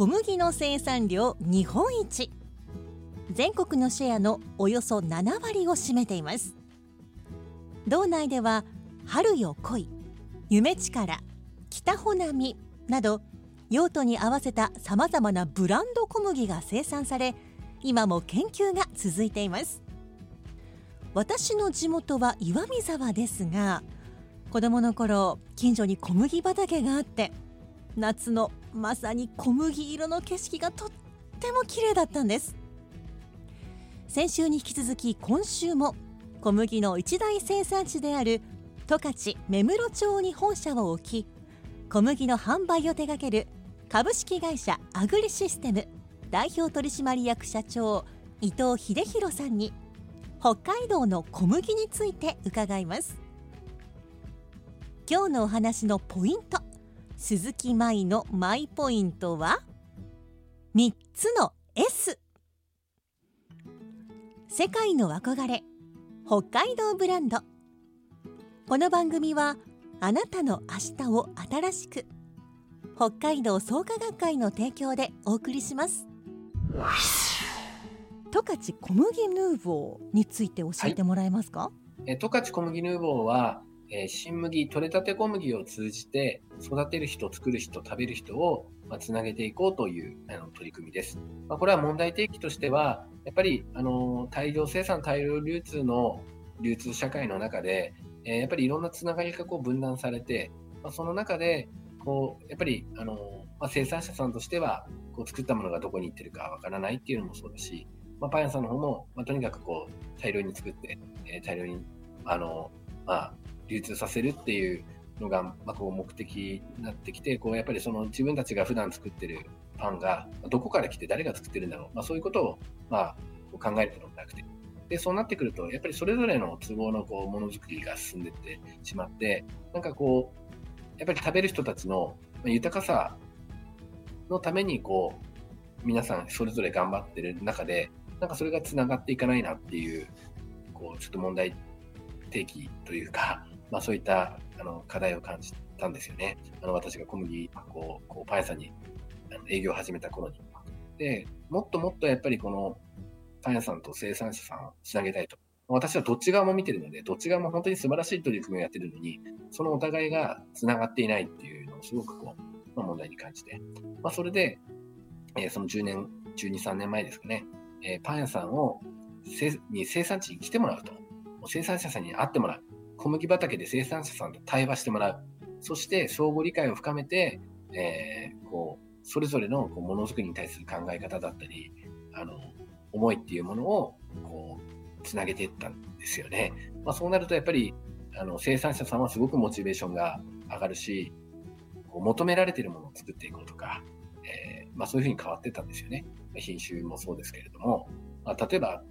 小麦の生産量日本一。全国のシェアのおよそ7割を占めています。道内では春よ来い夢力北穂波など用途に合わせたさまざまなブランド小麦が生産され今も研究が続いています。私の地元は岩見沢ですが子供の頃近所に小麦畑があって夏のまさに小麦色の景色がとっても綺麗だったんです。先週に引き続き今週も小麦の一大生産地である十勝目室町に本社を置き小麦の販売を手掛ける株式会社アグリシステム代表取締役社長伊藤秀弘さんに北海道の小麦について伺います。今日のお話のポイント鈴木舞のマイポイントは？3つの S 世界の憧れ。北海道ブランド。この番組はあなたの明日を新しく。北海道創価学会の提供でお送りします。十勝小麦ヌーボーについて教えてもらえますか、え十勝小麦ヌーボーは、えー新麦、取れたて小麦を通じて、育てる人、作る人、食べる人を、まあ、つなげていこうというあの取り組みです。まあ、これは問題提起としては、やっぱり、あの大量生産、大量流通の流通社会の中で、えーやっぱりいろんなつながりがこう分断されて、まあ、その中で、こう、やっぱり、あのまあ、生産者さんとしては、こう作ったものがどこに行ってるかわからないっていうのもそうだし、まあ、パン屋さんの方も、まあ、とにかくこう、大量に作って、えー大量に、あの、まあ、流通させるっていうのが、ま、こう目的になってきて、こう、やっぱりその自分たちが普段作ってるパンが、どこから来て誰が作ってるんだろう。まあ、そういうことを、まあ、考えるのではなくて。で、そうなってくると、やっぱりそれぞれの都合のこう、ものづくりが進んでってしまって、なんかこう、やっぱり食べる人たちの豊かさのために、こう、皆さんそれぞれ頑張ってる中で、なんかそれが繋がっていかないなっていう、こう、ちょっと問題提起というか、まあそういったあの課題を感じたんですよね。あの私が小麦、こう、こうパン屋さんに営業を始めた頃に。で、もっともっとやっぱりこのパン屋さんと生産者さんをつなげたいと。私はどっち側も見てるので、どっち側も本当に素晴らしい取り組みをやってるのに、そのお互いが繋がっていないっていうのをすごくこう、まあ、問題に感じて。まあそれで、えーその10年、12、3年前ですかね、えーパン屋さんをに生産地に来てもらうと。生産者さんに会ってもらう。小麦畑で生産者さんと対話してもらう。そして相互理解を深めて、えーこう、それぞれのこうものづくりに対する考え方だったり、あの、思いっていうものを、こう、つなげていったんですよね。まあそうなるとやっぱり、あの、生産者さんはすごくモチベーションが上がるし、こう求められているものを作っていこうとか、えーまあそういうふうに変わってたんですよね。品種もそうですけれども、まあ、例えば、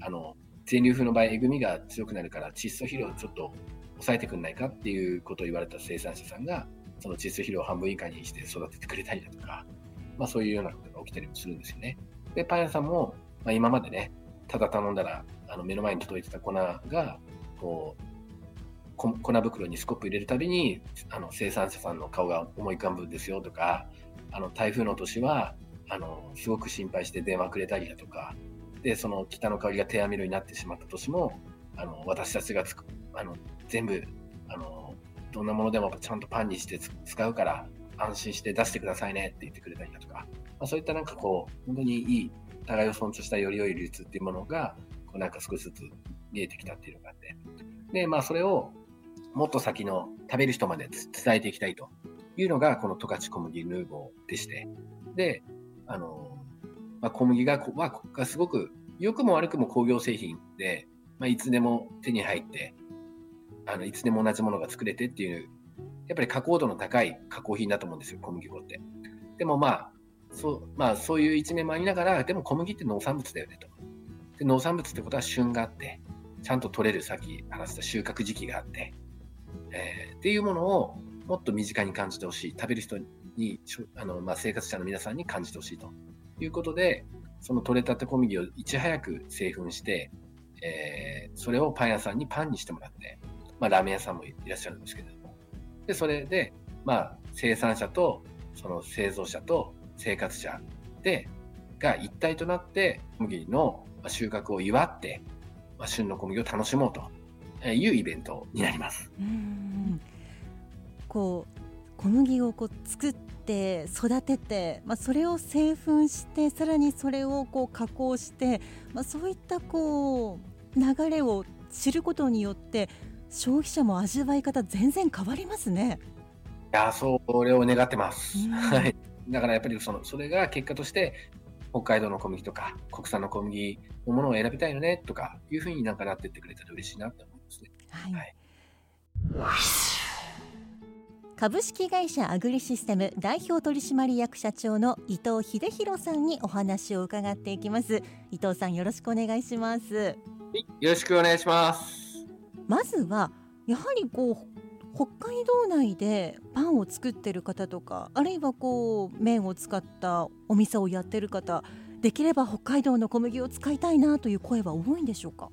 あの、全粒風の場合、えぐみが強くなるから窒素肥料をちょっと抑えてくんないかっていうことを言われた生産者さんが、その窒素肥料を半分以下にして育ててくれたりだとか、まあそういうようなことが起きたりもするんですよね。で、パン屋さんも、まあ今までね、ただ頼んだら、あの目の前に届いてた粉が、こう、粉袋にスコップ入れるたびに、あの生産者さんの顔が思い浮かぶんですよとか、あの台風の年は、あの、すごく心配して電話くれたりだとか、で、その北の香りが手網色になってしまった年も、あの、私たちがつく、あの、全部、あの、どんなものでもちゃんとパンにして使うから、安心して出してくださいねって言ってくれたりだとか、まあ、そういったなんかこう、本当にいい、互いを尊重したより良い流通っていうものが、こうなんか少しずつ見えてきたっていうのがあって、で、まあそれをもっと先の食べる人まで伝えていきたいというのが、この十勝小麦ヌーボーでして、で、あの、まあ、小麦が、まあ、がすごく良くも悪くも工業製品で、まあ、いつでも手に入って、あの、いつでも同じものが作れてっていう、やっぱり加工度の高い加工品だと思うんですよ、小麦粉って。でもまあ、そう、まあそういう一面もありながら、でも小麦って農産物だよねと。で、農産物ってことは旬があって、ちゃんと取れるさっき話した収穫時期があって、えー、っていうものをもっと身近に感じてほしい。食べる人に、あの、まあ、生活者の皆さんに感じてほしいということで、その取れたて小麦をいち早く製粉して、えー、それをパン屋さんにパンにしてもらって、まあ、ラーメン屋さんもいらっしゃるんですけれども。で、それで、まあ、生産者と、その製造者と生活者で、が一体となって、小麦の収穫を祝って、まあ、旬の小麦を楽しもうというイベントになります。うんこう小麦をこう作って育てて、まあ、それを製粉してさらにそれをこう加工して、まあ、そういったこう流れを知ることによって消費者も味わい方全然変わりますね。いやそれを願ってます。はい。だからやっぱりそのそれが結果として北海道の小麦とか国産の小麦のものを選びたいよねとかいうふうになんかなってってくれたら嬉しいなと思いますね。はい、はい株式会社アグリシステム代表取締役社長の伊藤秀弘さんにお話を伺っていきます。伊藤さんよろしくお願いします。よろしくお願いします。まずはやはりこう北海道内でパンを作ってる方とかあるいはこう麺を使ったお店をやってる方できれば北海道の小麦を使いたいなという声は多いんでしょうか？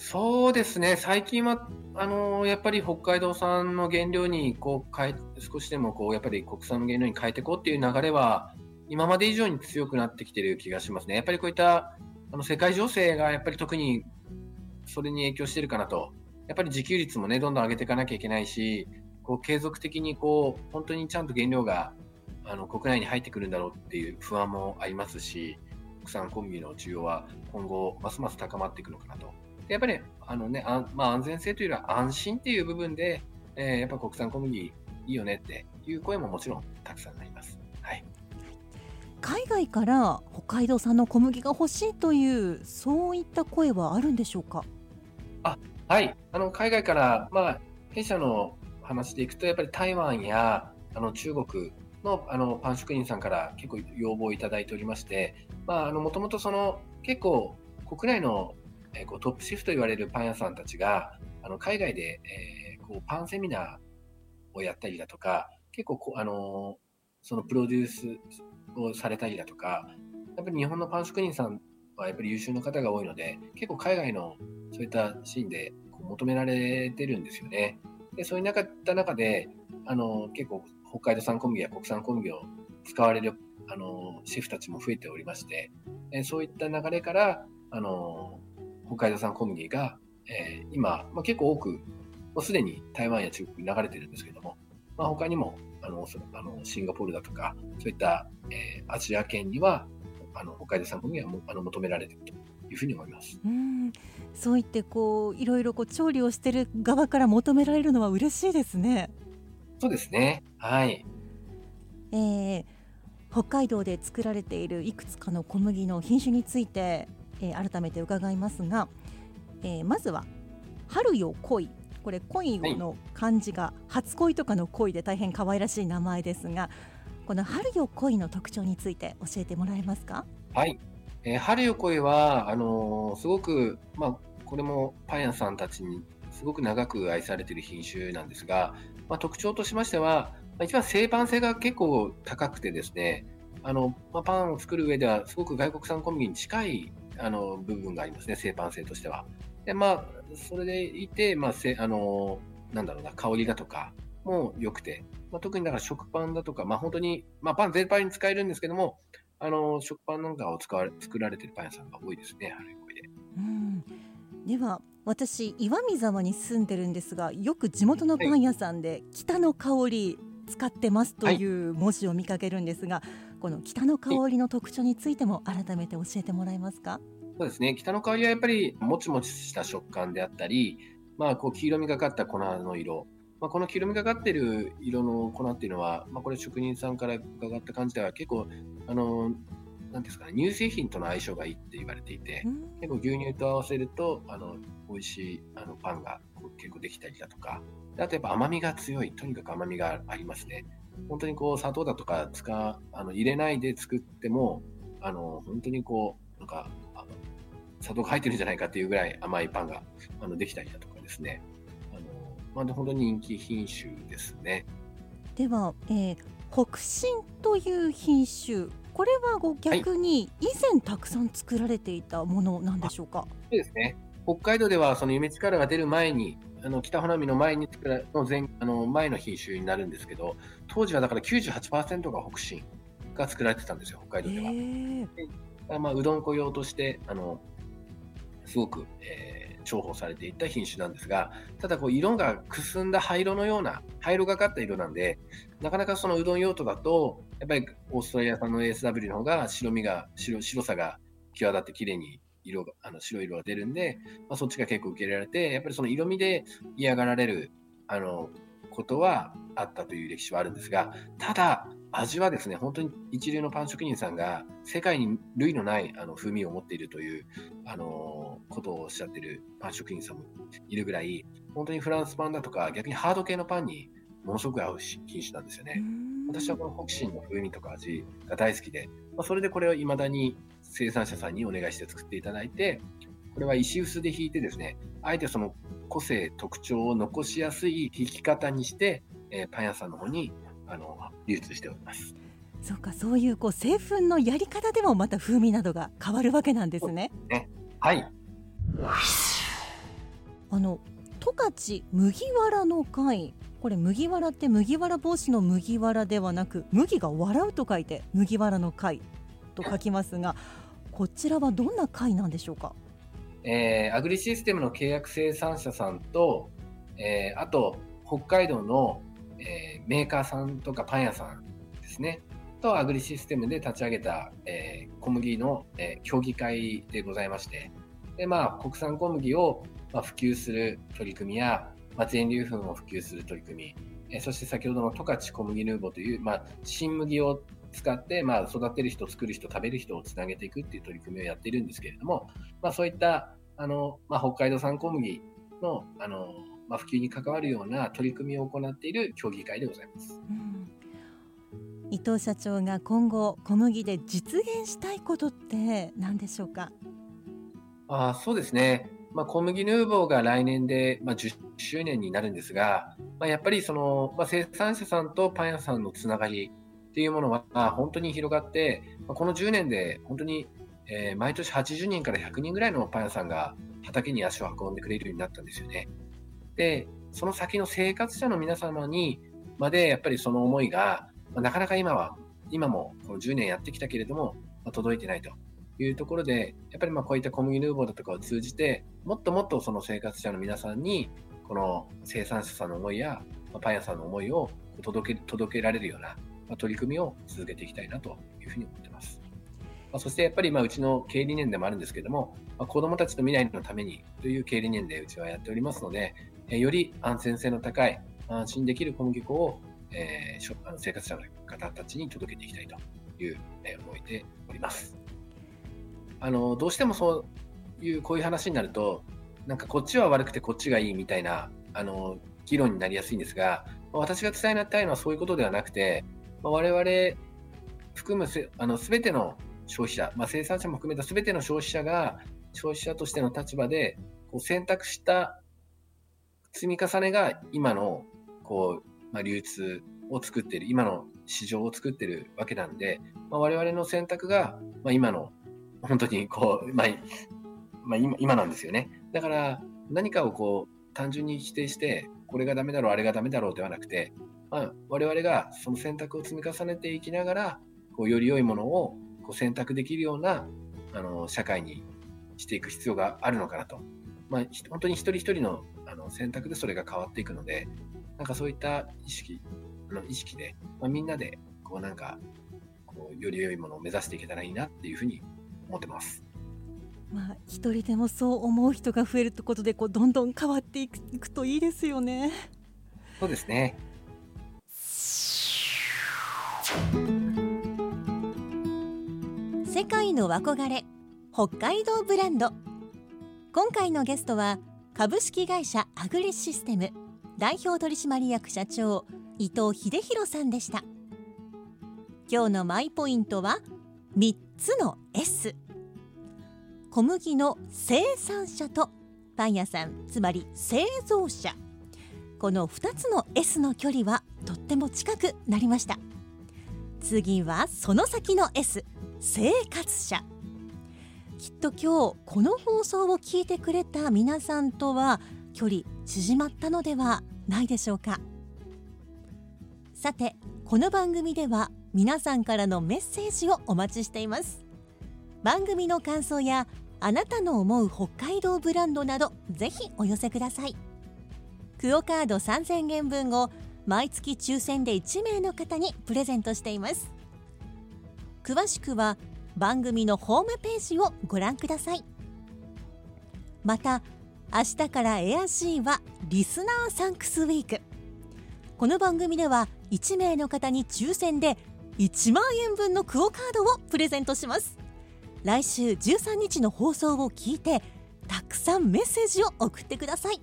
そうですね、最近はあのやっぱり北海道産の原料にこう変え少しでもこうやっぱり国産の原料に変えていこうっていう流れは今まで以上に強くなってきている気がしますね。やっぱりこういったあの世界情勢がやっぱり特にそれに影響しているかなと。やっぱり自給率もね、どんどん上げていかなきゃいけないし、こう継続的にこう本当にちゃんと原料があの国内に入ってくるんだろうっていう不安もありますし、国産小麦の需要は今後ますます高まっていくのかなと。やっぱり、あのね、あまあ、安全性というよりは安心っていう部分で、えー、やっぱ国産小麦いいよねっていう声ももちろんたくさんあります。はい。海外から北海道産の小麦が欲しいというそういった声はあるんでしょうか？あ、はい。あの海外からまあ弊社の話でいくとやっぱり台湾やあの中国のあのパン職人さんから結構要望をいただいておりまして、もともと結構国内のえ、こうトップシェフと言われるパン屋さんたちが、あの海外で、えー、こうパンセミナーをやったりだとか、結構こ、あのそのプロデュースをされたりだとか、やっぱり日本のパン職人さんはやっぱり優秀な方が多いので、結構海外のそういったシーンでこう求められてるんですよね。で、そういった中で、あの結構北海道産小麦や国産小麦を使われるあのシェフたちも増えておりまして、えそういった流れから、あの北海道産小麦が、えー、今、まあ、結構多く、もうすでに台湾や中国に流れてるんですけども、まあ、他にもあのあのシンガポールだとか、そういった、えー、アジア圏にはあの北海道産小麦はあの求められているというふうに思います。うんそう言ってこういろいろこう調理をしている側から求められるのは嬉しいですね。そうですね。はい。えー、北海道で作られているいくつかの小麦の品種についてえー、改めて伺いますが、えー、まずは春よ恋これ恋の漢字が初恋とかの恋で大変可愛らしい名前ですがこの春よ恋の特徴について教えてもらえますか？はい、えー、春よ恋はあのー、すごくまあこれもパン屋さんたちにすごく長く愛されている品種なんですが、まあ、特徴としましては、まあ、一番生パン性が結構高くてですねあの、まあ、パンを作る上ではすごく外国産小麦に近いあの部分がありますね、生パン性としては。で、まあ、それでいて、まあ、せあの、なんだろうな、香りだとかも良くて、まあ、特にだから食パンだとか、まあ、本当に、まあ、パン全般に使えるんですけども、あの、食パンなんかを使われ作られてるパン屋さんが多いですね、春こで。うんでは私岩見沢に住んでるんですがよく地元のパン屋さんで北の香り使ってますという文字を見かけるんですが、この北の香りの特徴についても改めて教えてもらえますか？そうですね。北の香りはやっぱりもちもちした食感であったり、まあ、こう黄色みがかった粉の色。まあ、この黄色みがかってる色の粉っていうのは、まあ、これ職人さんから伺った感じでは結構、あの、なんですかね、乳製品との相性がいいって言われていて、結構牛乳と合わせると、あの、美味しいあのパンが結構できたりだとか、あとやっぱ甘みが強い、とにかく甘みがありますね。本当にこう砂糖だとか使あの入れないで作っても、あの、本当にこう、なんか、あの砂糖が入ってるんじゃないかっていうぐらい甘いパンがあのできたりだとかですね。あの、まあ、本当に人気品種ですね。では、えー、北進という品種、これはご逆に以前たくさん作られていたものなんでしょうか？はい、そうですね。北海道ではその夢力が出る前に、あの北花見の前に作らの前あの前の品種になるんですけど、当時はだから98%が北進が作られてたんですよ、北海道では。でまあ、うどん粉用としてあのすごく、えー、重宝されていった品種なんですが、ただこう色がくすんだ灰色のような、灰色がかった色なんで、なかなかそのうどん用途だと、やっぱりオーストラリア産の ASW の方が白みが白白さが際立って綺麗に色があの白い色が出るんで、まあ、そっちが結構受け入れられて、やっぱりその色味で嫌がられるあのことはあったという歴史はあるんですが、ただ、味はですね、本当に一流のパン職人さんが世界に類のないあの風味を持っているという、あのことをおっしゃっているパン職人さんもいるぐらい、本当にフランスパンだとか逆にハード系のパンにものすごく合う品種なんですよね。私はこの北進の風味とか味が大好きで、まあ、それでこれを未だに生産者さんにお願いして作っていただいて、これは石臼で引いてですね、あえてその個性、特徴を残しやすい引き方にして、えー、パン屋さんの方にあの流通しております。そうか、そういうこう製粉のやり方でもまた風味などが変わるわけなんですね。ねはい。あの十勝麦わらの会これ麦わらって麦わら帽子の麦わらではなく麦が笑うと書いて麦わらの会と書きますがこちらはどんな会なんでしょうか、えー、アグリシステムの契約生産者さんと、えー、あと北海道のえー、メーカーさんとかパン屋さんですね、とアグリシステムで立ち上げた、えー、小麦の、えー、協議会でございまして、でまあ、国産小麦を、まあ、普及する取り組みや、まあ、全粒粉を普及する取り組み、えー、そして先ほどの十勝小麦ヌーボという、まあ、新麦を使って、まあ、育てる人、作る人、食べる人をつなげていくっていう取り組みをやっているんですけれども、まあ、そういったあの、まあ、北海道産小麦のあのまあ、普及に関わるような取り組みを行っている協議会でございます。うん伊藤社長が今後小麦で実現したいことって何でしょうか？あそうですね、まあ、小麦ヌーボーが来年で、まあ、10周年になるんですが、まあ、やっぱりその、まあ、生産者さんとパン屋さんのつながりっていうものは本当に広がって、まあ、この10年で本当に、えー、毎年80人から100人ぐらいのパン屋さんが畑に足を運んでくれるようになったんですよね。で、その先の生活者の皆様にまで、やっぱりその思いが、まあ、なかなか今は、今もこの10年やってきたけれども、まあ、届いてないというところで、やっぱりまあこういった小麦ヌーボーだとかを通じて、もっともっとその生活者の皆さんに、この生産者さんの思いや、まあ、パン屋さんの思いを届け届けられるような、まあ、取り組みを続けていきたいなというふうに思ってます。まあ、そしてやっぱりまあうちの経営理念でもあるんですけども、まあ、子どもたちの未来のためにという経営理念でうちはやっておりますので、より安全性の高い、安心できる小麦粉を、えー、生活者の方たちに届けていきたいという、え思いでおります。あの、どうしてもそういう、こういう話になると、なんかこっちは悪くてこっちがいいみたいな、あの、議論になりやすいんですが、私が伝えたいのはそういうことではなくて、我々含むすあの全ての消費者、まあ、生産者も含めた全ての消費者が消費者としての立場でこう選択した積み重ねが今のこう、まあ、流通を作っている、今の市場を作ってるわけなんで、まあ、我々の選択が、まあ、今の本当にこう、まあまあ、今今なんですよね。だから何かをこう単純に否定して、これがダメだろう、あれがダメだろうではなくて、まあ、我々がその選択を積み重ねていきながら、こうより良いものをこう選択できるようなあの社会にしていく必要があるのかなと。まあ、本当に一人一人のあの選択でそれが変わっていくので、なんかそういった意識あの意識で、まあ、みんなでこうなんかこうより良いものを目指していけたらいいなっていうふうに思ってます。まあ一人でもそう思う人が増えるってことでこうどんどん変わっていくいくといいですよね。そうですね。世界の憧れ北海道ブランド今回のゲストは株式会社アグリシステム代表取締役社長伊藤秀弘さんでした。今日のマイポイントは3つの S 小麦の生産者とパン屋さんつまり製造者。この2つの S の距離はとっても近くなりました。次はその先の S 生活者。きっと今日この放送を聞いてくれた皆さんとは距離縮まったのではないでしょうか。さてこの番組では皆さんからのメッセージをお待ちしています。番組の感想やあなたの思う北海道ブランドなどぜひお寄せください。クオカード3000円分を毎月抽選で1名の方にプレゼントしています。詳しくは番組のホームページをご覧ください。また明日からエアシーはリスナーサンクスウィーク。この番組では1名の方に抽選で1万円分のクオカードをプレゼントします。来週13日の放送を聞いてたくさんメッセージを送ってください。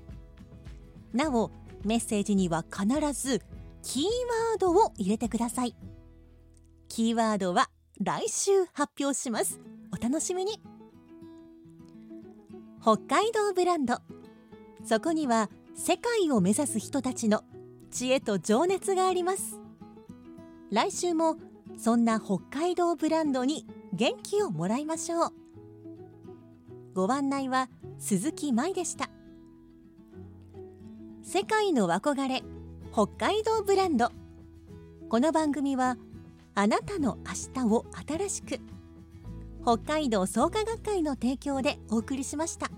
なおメッセージには必ずキーワードを入れてください。キーワードは来週発表します。お楽しみに。北海道ブランド。そこには世界を目指す人たちの知恵と情熱があります。来週もそんな北海道ブランドに元気をもらいましょう。ご案内は鈴木舞でした。世界の憧れ北海道ブランド。この番組はあなたの明日を新しく北海道創価学会の提供でお送りしました。